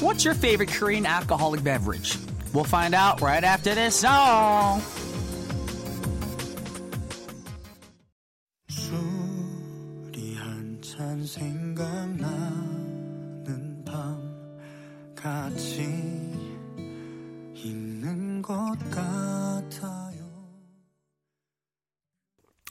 What's your favorite Korean alcoholic beverage? We'll find out right after this song.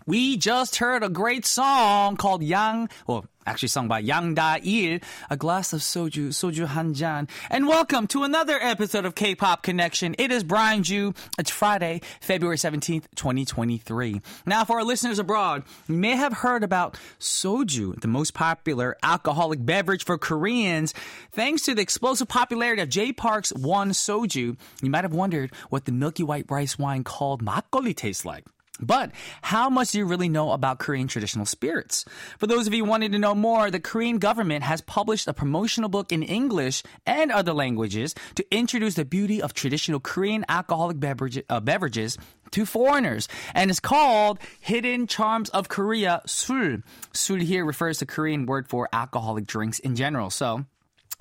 We just heard a great song called Yang, well, actually sung by Yang Da-il, A Glass of Soju, Soju Hanjan. And welcome to another episode of K-Pop Connection. It is Brian Ju. It's Friday, February 17th, 2023. Now, for our listeners abroad, you may have heard about soju, the most popular alcoholic beverage for Koreans. Thanks to the explosive popularity of Jay Park's Won Soju, you might have wondered what the milky white rice wine called makgeolli tastes like. But how much do you really know about Korean traditional spirits? For those of you wanting to know more, the Korean government has published a promotional book in English and other languages to introduce the beauty of traditional Korean alcoholic beverage, uh, beverages to foreigners. And it's called Hidden Charms of Korea, 술. 술 here refers to Korean word for alcoholic drinks in general. So,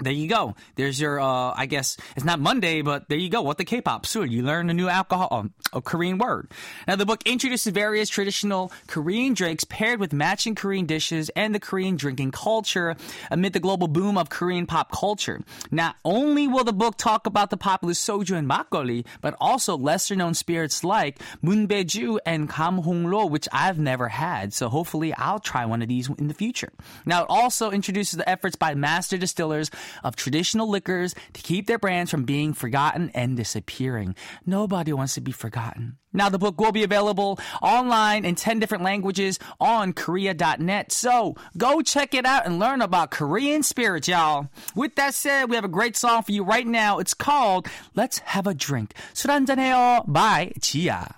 there you go. There's your, uh, I guess it's not Monday, but there you go. What the K-pop soul. You learn a new alcohol, um, a Korean word. Now the book introduces various traditional Korean drinks paired with matching Korean dishes and the Korean drinking culture amid the global boom of Korean pop culture. Not only will the book talk about the popular soju and makgeolli, but also lesser known spirits like Munbeju and Kamhonglo, which I've never had. So hopefully I'll try one of these in the future. Now it also introduces the efforts by master distillers of traditional liquors to keep their brands from being forgotten and disappearing. Nobody wants to be forgotten. Now, the book will be available online in 10 different languages on Korea.net. So go check it out and learn about Korean spirits, y'all. With that said, we have a great song for you right now. It's called Let's Have a Drink. 술 한잔해요 by Zia.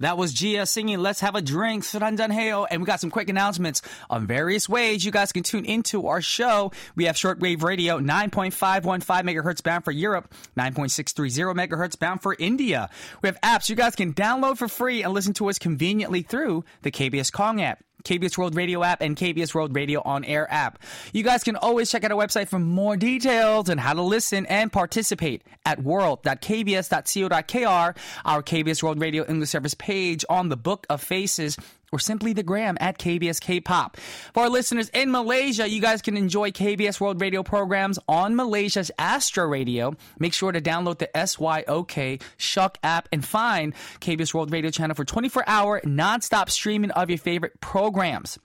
That was Zia singing Let's Have a Drink, 술 And we got some quick announcements on various ways you guys can tune into our show. We have shortwave radio, 9.515 megahertz bound for Europe, 9.630 megahertz bound for India. We have apps you guys can download for free and listen to us conveniently through the KBS Kong app. KBS World Radio app and KBS World Radio on air app. You guys can always check out our website for more details on how to listen and participate at world.kbs.co.kr, our KBS World Radio English service page on the Book of Faces or simply the gram at KBS K-Pop. For our listeners in Malaysia, you guys can enjoy KBS World Radio programs on Malaysia's Astro Radio. Make sure to download the SYOK Shuck app and find KBS World Radio channel for 24-hour non-stop streaming of your favorite programs.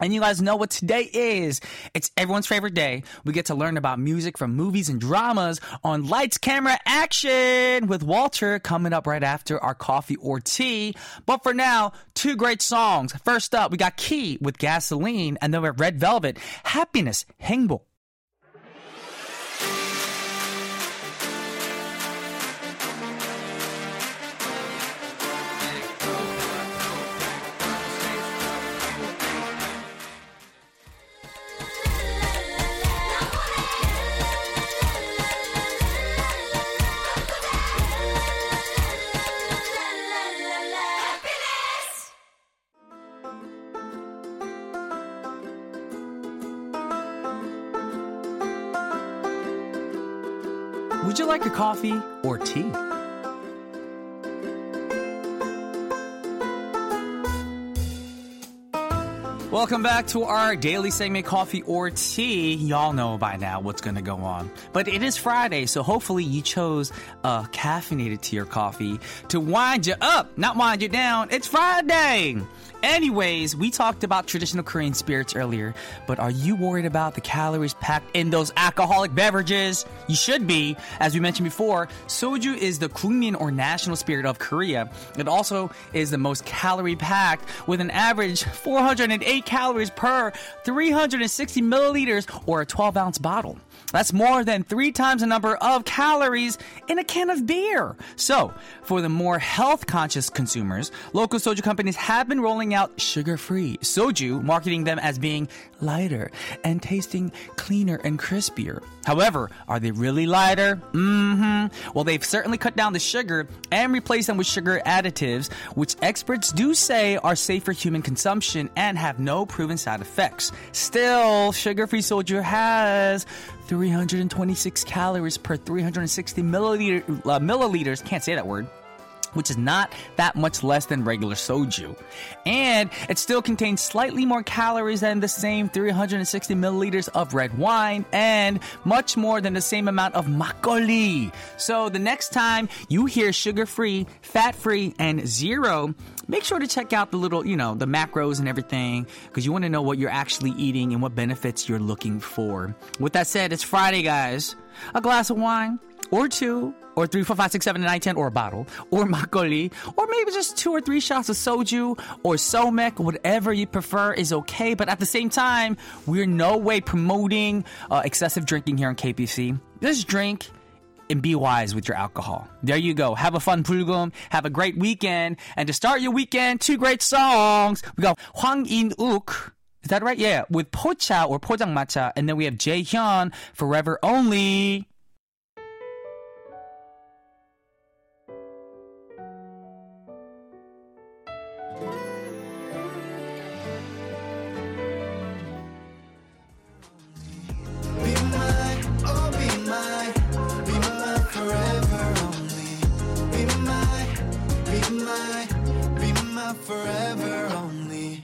And you guys know what today is. It's everyone's favorite day. We get to learn about music from movies and dramas on Lights, Camera, Action with Walter coming up right after our coffee or tea. But for now, two great songs. First up, we got Key with Gasoline, and then we have Red Velvet, Happiness, 행복. Would you like a coffee or tea? Welcome back to our daily segment, Coffee or Tea. Y'all know by now what's going to go on. But it is Friday, so hopefully you chose a caffeinated tea or coffee to wind you up, not wind you down. It's Friday! Anyways, we talked about traditional Korean spirits earlier, but are you worried about the calories packed in those alcoholic beverages? You should be. As we mentioned before, soju is the 국민 or national spirit of Korea. It also is the most calorie packed with an average 408 calories per 360 milliliters or a 12 ounce bottle. That's more than three times the number of calories in a can of beer. So, for the more health conscious consumers, local soju companies have been rolling calling out sugar free soju, marketing them as being lighter and tasting cleaner and crispier. However, are they really lighter? Mm hmm. Well, they've certainly cut down the sugar and replaced them with sugar additives, which experts do say are safe for human consumption and have no proven side effects. Still, sugar free soju has 326 calories per 360 milliliter, uh, milliliters. Can't say that word which is not that much less than regular soju. And it still contains slightly more calories than the same 360 milliliters of red wine and much more than the same amount of makgeolli. So the next time you hear sugar free, fat free, and zero, make sure to check out the little, you know, the macros and everything because you want to know what you're actually eating and what benefits you're looking for. With that said, it's Friday, guys. A glass of wine or two, or three, four, five, six, seven, nine, ten, or a bottle, or makgeolli, or maybe just two or three shots of soju, or somaek, whatever you prefer is okay. But at the same time, we're no way promoting uh, excessive drinking here on KPC. Just drink and be wise with your alcohol. There you go. Have a fun 불금. Have a great weekend. And to start your weekend, two great songs. We got Hwang In-uk. Is that right? Yeah, with Pocha or Pojangmacha. And then we have Jae Hyun, Forever Only. Forever only.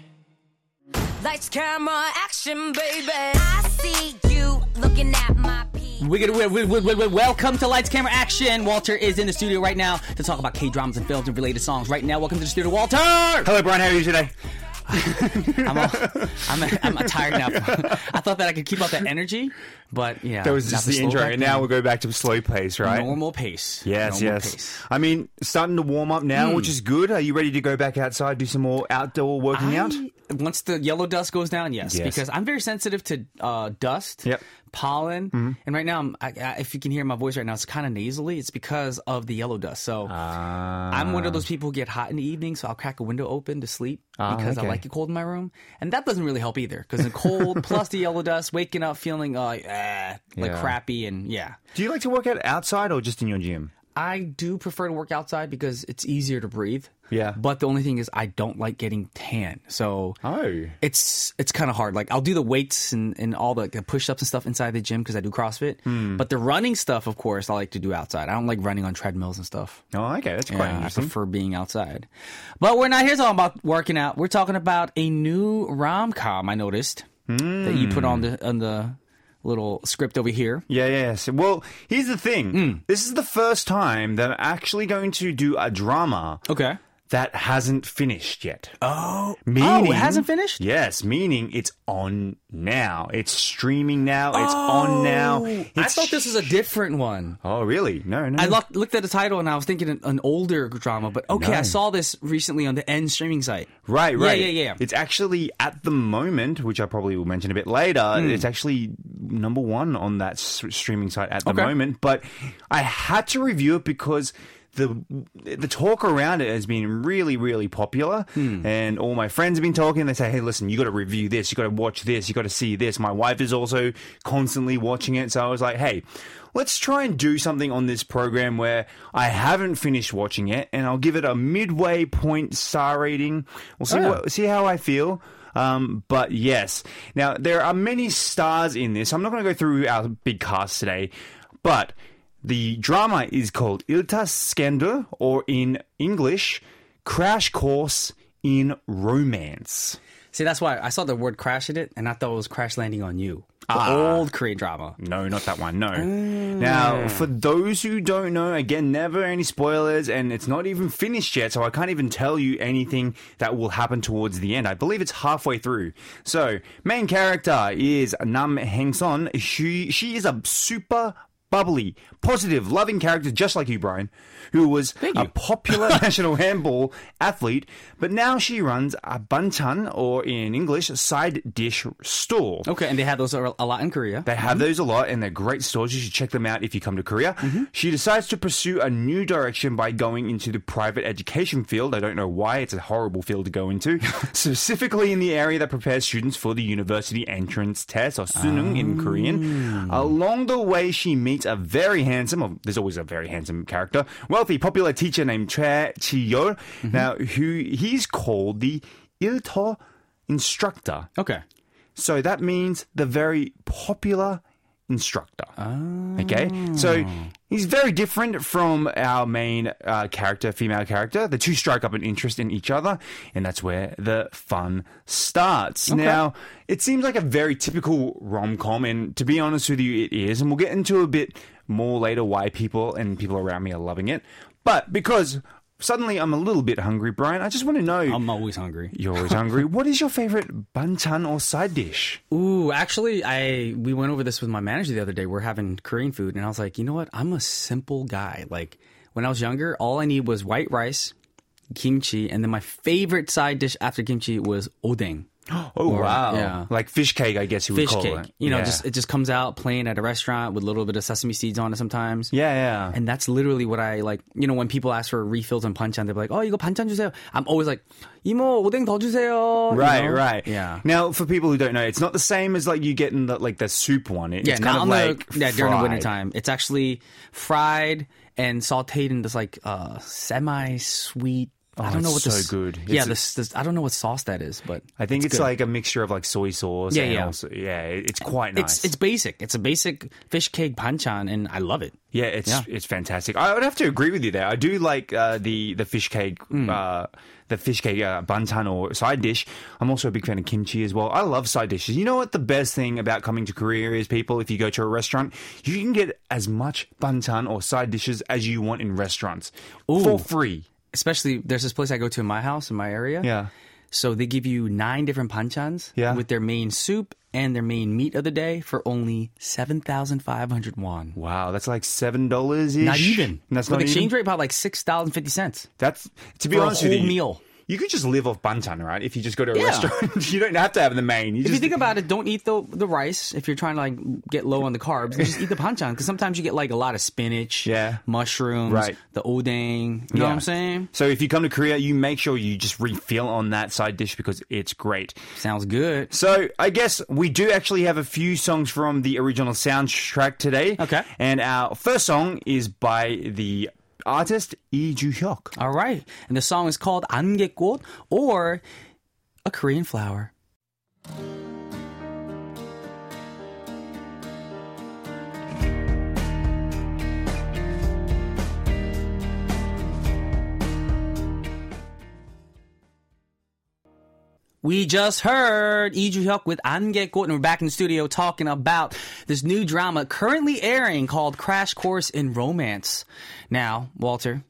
Lights, camera, action, baby. I see you looking at my pee. We get, we, we, we, we, welcome to Lights Camera Action. Walter is in the studio right now to talk about K dramas and films and related songs. Right now, welcome to the studio, Walter. Hello, Brian. How are you today? I'm, all, I'm, I'm tired now. I thought that I could keep up that energy, but yeah, That was just the intro, and now we'll go back to slow pace, right? normal pace. Yes, Normal yes. pace. I mean, starting to warm up now, which hmm. is good. Are you ready to go back outside, do some more outdoor working out? Once the yellow dust goes down, yes, Yes. because I'm very sensitive to uh, dust, Yep. Mm-hmm. pollen, and right now, I'm, I, I, if you can hear my voice right now, it's kind of nasally. It's because of the yellow dust. So Ah. I'm one of those people who get hot in the evening, so I'll crack a window open to sleep Ah, because okay. I like it cold in my room, and that doesn't really help either. Because the cold plus the yellow dust, waking up feeling uh, like eh, like Yeah. crappy, and yeah. Do you like to work out outside or just in your gym? I do prefer to work outside because it's easier to breathe. Yeah. But the only thing is I don't like getting tan. So Oh. it's it's kind of hard. Like I'll do the weights and, and all the, the push ups and stuff inside the gym because I do CrossFit. Hmm. But the running stuff, of course, I like to do outside. I don't like running on treadmills and stuff. Oh, okay. That's quite Yeah, I prefer being outside. But we're not here talking about working out. We're talking about a new rom com. I noticed that you put on the on the little script over here. Yeah, yeah. So, well, here's the thing. Hmm. This is the first time that I'm actually going to do a drama Okay. That hasn't finished yet. Oh, Meaning, oh, it hasn't finished. Yes, meaning it's on now. It's streaming now. It's on now. Oh, I thought this was a different one. Oh, really? No, no. I looked, looked at the title and I was thinking an, an older drama, but okay, No. I saw this recently on the N streaming site. Right, right. Yeah, yeah, yeah. It's actually at the moment, which I probably will mention a bit later. Hmm. It's actually number one on that s- streaming site at the Okay. moment. But I had to review it because the the talk around it has been really, really popular, Hmm. and all my friends have been talking. They say, "Hey, listen, you got to review this. You got to watch this. You got to see this." My wife is also constantly watching it, so I was like, "Hey." Let's try and do something on this program where I haven't finished watching it, and I'll give it a midway point star rating. We'll see Oh. what, see how I feel. Um, but yes, now there are many stars in this. I'm not going to go through our big cast today, but the drama is called Ilta Scandal, or in English, Crash Course in Romance. See, that's why I saw the word crash in it and I thought it was crash landing on you. The Ah. old Korean drama. No, not that one. No. Now, for those who don't know, again, never any spoilers, and it's not even finished yet, so I can't even tell you anything that will happen towards the end. I believe it's halfway through. So, main character is Nam Haeng-seon. She she is a super bubbly, positive, loving character, just like you, Brian, who was a popular national handball athlete, but now she runs a banchan, or in English, side dish store. Okay, and they have those a a lot in Korea. They have mm-hmm. those a lot, and they're great stores. You should check them out if you come to Korea. Mm-hmm. She decides to pursue a new direction by going into the private education field. I don't know why; it's a horrible field to go into. Specifically, in the area that prepares students for the university entrance test, or suneung in Korean. Ah. Along the way, she meets a very handsome. Well, there's always a very handsome character, wealthy, popular teacher named Choi Chi-yeol. Mm-hmm. Now, who he's called the ilta instructor. okay. So that means the very popular instructor. Okay? So he's very different from our main uh, character, female character. The two strike up an interest in each other, and that's where the fun starts. Now, it seems like a very typical rom com, and to be honest with you, it is. And we'll get into a bit more later why people and people around me are loving it. But because suddenly I'm a little bit hungry, Brian, I just want to know. I'm always hungry. you're always hungry. What is your favorite banchan or side dish? Ooh, actually, I we went over this with my manager the other day. We're having Korean food, and I was like, you know what? I'm a simple guy. Like when I was younger, all I need was white rice, kimchi, and then my favorite side dish after kimchi was odeng. Oh wow! yeah. like fish cake, I guess you would Fish call cake. it. You know, Yeah. just it just comes out plain at a restaurant with a little bit of sesame seeds on it sometimes. yeah, yeah. And that's literally what I like. You know, when people ask for refills on panchan, they're like, "Oh, 이거 반찬 주세요." I'm always like, "이모 오뎅 더 주세요." you Right, know? right. Yeah. Now, for people who don't know, it's not the same as like you get in the like the soup one. It, Yeah, it's kind not of on like the yeah during the fried. winter time. It's actually fried and sautéed in this like uh semi sweet. I don't know Oh, it's what so this, good. Yeah, It's- this, this I don't know what sauce that is, but I think it's, good. like a mixture of like soy sauce. Yeah, and yeah. Also, yeah, it's quite nice. it's it's basic. It's a basic fish cake banchan, and I love it. yeah, it's yeah. it's fantastic. I would have to agree with you there. I do like uh, the the fish cake. Hmm. Uh, the fish cake uh, banchan or side dish. I'm also a big fan of kimchi as well. I love side dishes. You know what the best thing about coming to Korea is, people? If you go to a restaurant, you can get as much banchan or side dishes as you want in restaurants for free. Especially there's this place I go to in my house in my area. Yeah. So they give you nine different banchans Yeah. with their main soup and their main meat of the day for only seven thousand five hundred won. Wow, that's like seven dollars. ish. Not even. That's with not exchange even. rate about like six cents. and cents. That's to be honest with you. meal. You could just live off banchan, right? If you just go to a Yeah. restaurant, you don't have to have the main. You If just you think about it, don't eat the the rice if you're trying to like get low on the carbs. Just eat the banchan because sometimes you get like a lot of spinach, Yeah. mushrooms, Right. the odeng. You know Yeah. what I'm saying? So if you come to Korea, you make sure you just refill on that side dish because it's great. Sounds good. So I guess we do actually have a few songs from the original soundtrack today. Okay. And our first song is by the artist Lee Ju-hyuk. All right, and the song is called 안개꽃 or a Korean flower. We just heard Lee Hyuk with An Gekgot, and we're back in the studio talking about this new drama currently airing called Crash Course in Romance. Now, Walter,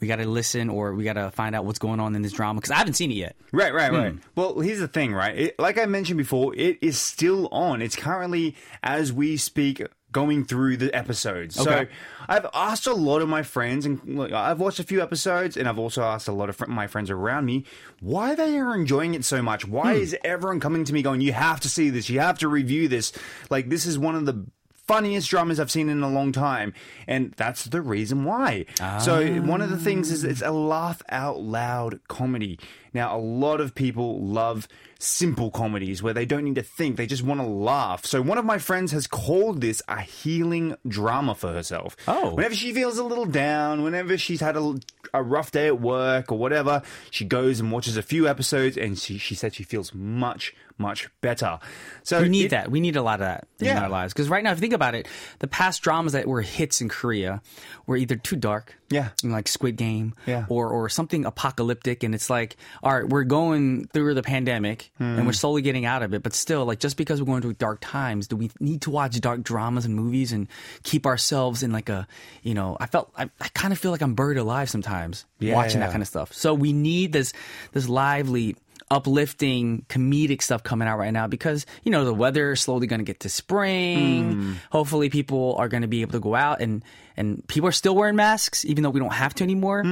we got to listen or we got to find out what's going on in this drama because I haven't seen it yet. Right, right, right. Hmm. Well, here's the thing, right? It, like I mentioned before, it is still on. It's currently, as we speak, going through the episodes. Okay. So I've asked a lot of my friends, and look, I've watched a few episodes, and I've also asked a lot of fr- my friends around me why they are enjoying it so much. Why Hmm. is everyone coming to me going, "You have to see this. You have to review this." Like this is one of the funniest dramas I've seen in a long time, and that's the reason why. So one of the things is it's a laugh out loud comedy. Now a lot of people love simple comedies where they don't need to think; they just want to laugh. So one of my friends has called this a healing drama for herself. Oh. whenever she feels a little down, whenever she's had a, a rough day at work or whatever, she goes and watches a few episodes, and she she said she feels much much better. So We need it- that. We need a lot of that in Yeah. our lives. Because right now, if you think about it, the past dramas that were hits in Korea were either too dark, Yeah. like Squid Game, Yeah. or or something apocalyptic, and it's like, all right, we're going through the pandemic and Hmm. we're slowly getting out of it, but still, like, just because we're going through dark times, do we need to watch dark dramas and movies and keep ourselves in like a, you know, I felt, I, I kind of feel like I'm buried alive sometimes Yeah, watching yeah. that kind of stuff. So we need this this lively uplifting comedic stuff coming out right now because you know the weather is slowly going to get to spring. Hmm. Hopefully, people are going to be able to go out and and people are still wearing masks even though we don't have to anymore.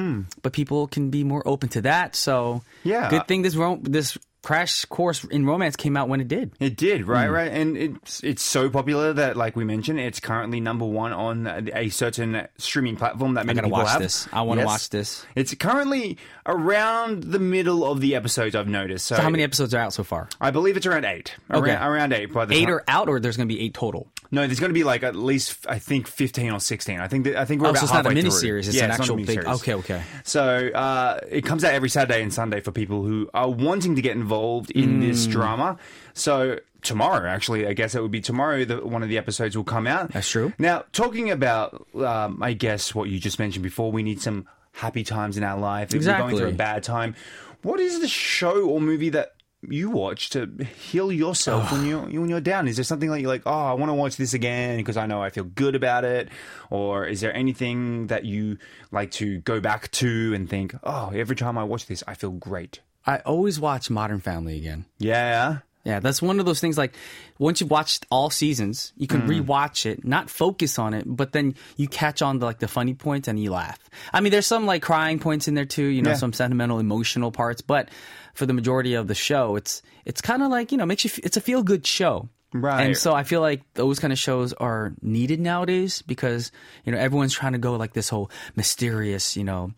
But people can be more open to that. So. Yeah. good thing this this crash course in romance came out when it did. It did, right, Hmm. right, and it's it's so popular that, like we mentioned, it's currently number one on a certain streaming platform that many gotta people watch have. this. I wanna watch this. It's currently around the middle of the episodes. I've noticed. So, So how many episodes are out so far? I believe it's around eight. Okay. Around, around eight. By the Eight time- are out, or there's going to be eight total. No, there's going to be like at least I think fifteen or sixteen. I think that, I think we're Oh, about so it's not a halfway series. it's yeah, an it's actual big- okay, okay. So uh, it comes out every Saturday and Sunday for people who are wanting to get involved in this Mm. drama. So tomorrow, actually, I guess it would be tomorrow that one of the episodes will come out. That's true. Now, talking about, um, I guess what you just mentioned before, we need some happy times in our life. If we're going through a bad time, what is the show or movie that you watch to heal yourself when you're when you're down? Is there something like you're like, oh, I want to watch this again because I know I feel good about it, or is there anything that you like to go back to and think, oh, every time I watch this, I feel great? I always watch Modern Family again. Yeah, Yeah, that's one of those things like once you've watched all seasons, you can Mm. rewatch it, not focus on it, but then you catch on the, like the funny points and you laugh. I mean, there's some like crying points in there too, you know, Yeah. some sentimental, emotional parts, but for the majority of the show, it's it's kind of like, you know, makes you it's a feel good show. Right. And so I feel like those kind of shows are needed nowadays because, you know, everyone's trying to go like this whole mysterious, you know,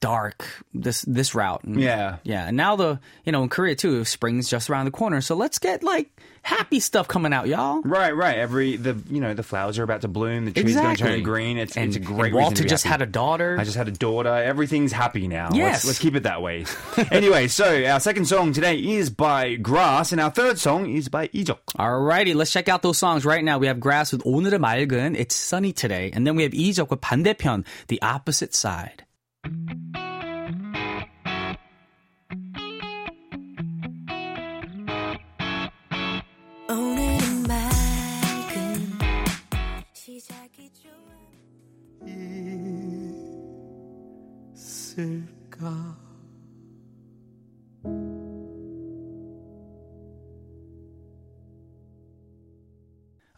dark this this route. And- Yeah. yeah, and now the you know in Korea too, spring's just around the corner. So let's get like happy stuff coming out, y'all. right, right. Every the you know the flowers are about to bloom, the trees going to turn Exactly. green. It's And- it's a great. and Walter reason to be just happy. had a daughter. I just had a daughter. Everything's happy now. Yes. Let's, let's keep it that way. anyway, so our second song today is by Grass, and our third song is by Ijok. Alrighty, let's check out those songs right now. We have Grass with 오늘의 맑은, It's Sunny Today, and then we have 이적 with 반대편, The Opposite Side. 있을까?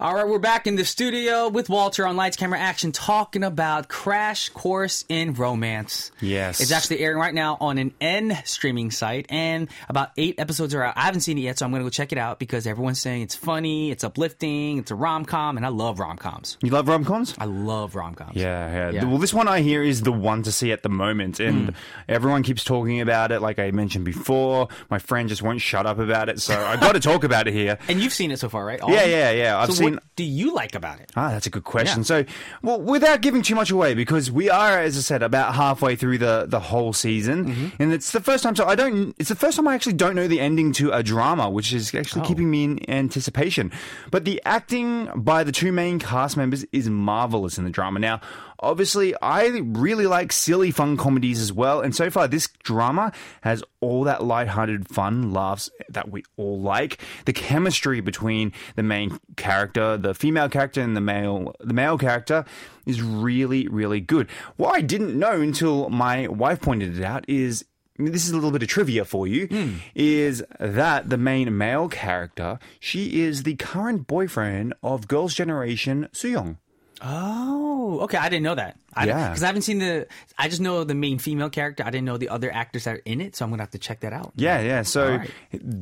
All right, we're back in the studio with Walter on Lights, Camera, Action, talking about Crash Course in Romance. Yes. It's actually airing right now on an N streaming site, and about eight episodes are out. I haven't seen it yet, so I'm going to go check it out because everyone's saying it's funny, it's uplifting, it's a rom com, and I love rom coms. You love rom coms? I love rom coms. Yeah, yeah, Yeah. Well, this one I hear is the one to see at the moment, and Hmm. everyone keeps talking about it. Like I mentioned before, my friend just won't shut up about it, so I've got to talk about it here. And you've seen it so far, right? All Yeah, yeah, yeah. I've so seen. Do you like about it? Ah, that's a good question. Yeah. So, well, without giving too much away, because we are, as I said, about halfway through the the whole season, Mm-hmm. and it's the first time. So I don't. It's the first time I actually don't know the ending to a drama, which is actually Oh. keeping me in anticipation. But the acting by the two main cast members is marvelous in the drama. Now, obviously, I really like silly, fun comedies as well, and so far this drama has all that light-hearted fun laughs that we all like. The chemistry between the main character, the female character, and the male the male character is really, really good. What I didn't know until my wife pointed it out is this is a little bit of trivia for you hmm. is that the main male character she is the current boyfriend of girls generation Sooyoung Oh, okay. I didn't know that. I, Yeah. Because I haven't seen the. I just know the main female character. I didn't know the other actors that are in it, so I'm gonna have to check that out. Yeah, yeah. So, right.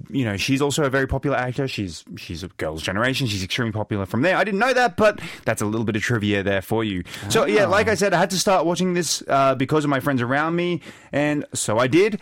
you know, she's also a very popular actor. She's she's a girls' generation. She's extremely popular from there. I didn't know that, but that's a little bit of trivia there for you. So, yeah, like I said, I had to start watching this uh, because of my friends around me, and so I did.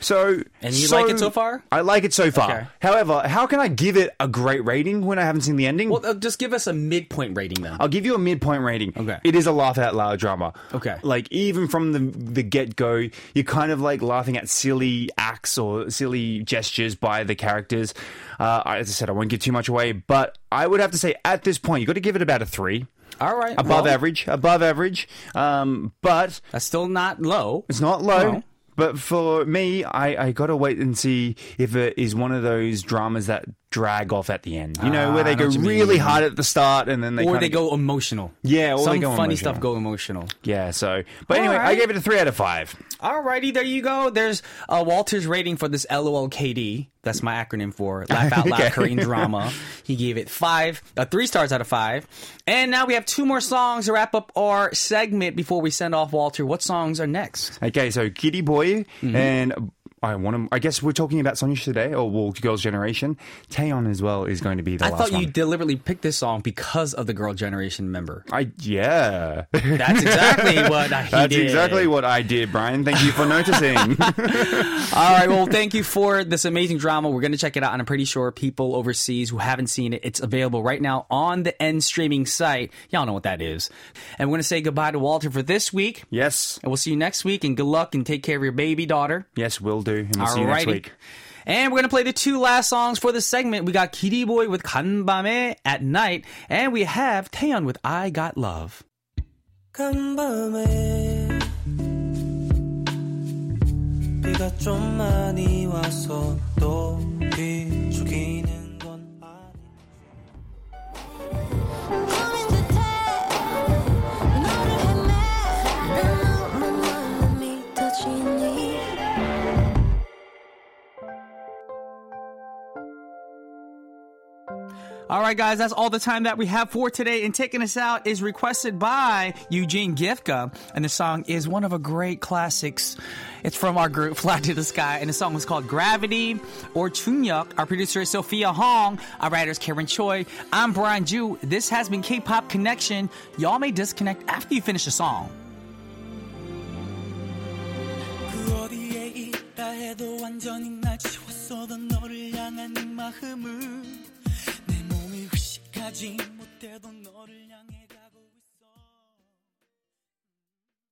So, And you like it so far? I like it so far. Okay. However, how can I give it a great rating when I haven't seen the ending? Well, uh, just give us a midpoint rating then. I'll give you a midpoint rating. Okay. It is a laugh out loud drama. Okay. Like even from the the get go, you're kind of like laughing at silly acts or silly gestures by the characters. Uh, as I said, I won't give too much away, but I would have to say at this point, you got to give it about a three. All right. Above well, average, above average. Um, but That's still not low. it's not low. No. But for me, I, I got to wait and see if it is one of those dramas that drag off at the end. You know, where Ah, they go really hard at the start and then they or they go emotional. Yeah, or Some they go funny emotional. stuff go emotional. Yeah, so but anyway, I Alright. gave it a three out of five. Alrighty, there you go. There's uh, Walter's rating for this LOLKD. That's my acronym for Laugh Out Loud Okay. Korean Drama. He gave it five, uh, three stars out of five. And now we have two more songs to wrap up our segment before we send off Walter. What songs are next? Okay, so Kitty Boy Mm-hmm. and I want to. I guess we're talking about Sonya today, or well, Girls' Generation. Taeyeon as well is going to be the I thought one. you deliberately picked this song because of the Girl Generation member. I yeah. That's exactly what I did. That's did. exactly what I did, Brian. Thank you for noticing. All right. Well, thank you for this amazing drama. We're going to check it out, and I'm pretty sure people overseas who haven't seen it, it's available right now on the N streaming site. Y'all know what that is. And we're going to say goodbye to Walter for this week. yes, And we'll see you next week. And good luck and take care of your baby daughter. yes, we'll do. And we'll see you next Alrighty. week. And we're going to play the two last songs for the segment. We got Kitty Boy with 간밤에 at night, and we have Taeyeon with I Got Love. 간밤에 비가 좀 많이 와서 또 비추기는 All right, guys, that's all the time that we have for today. And taking us out is requested by Eugene Gifka. And the song is one of a great classics. It's from our group, Fly to the Sky. And the song is called Gravity or Chunyuk. Our producer is Sophia Hong. Our writer is Karen Choi. I'm Brian Ju. This has been K pop Connection. Y'all may disconnect after you finish the song. 그 어디에 있다 해도 완전히 날 지웠어도 너를 향한 이 마음은 가지 못해도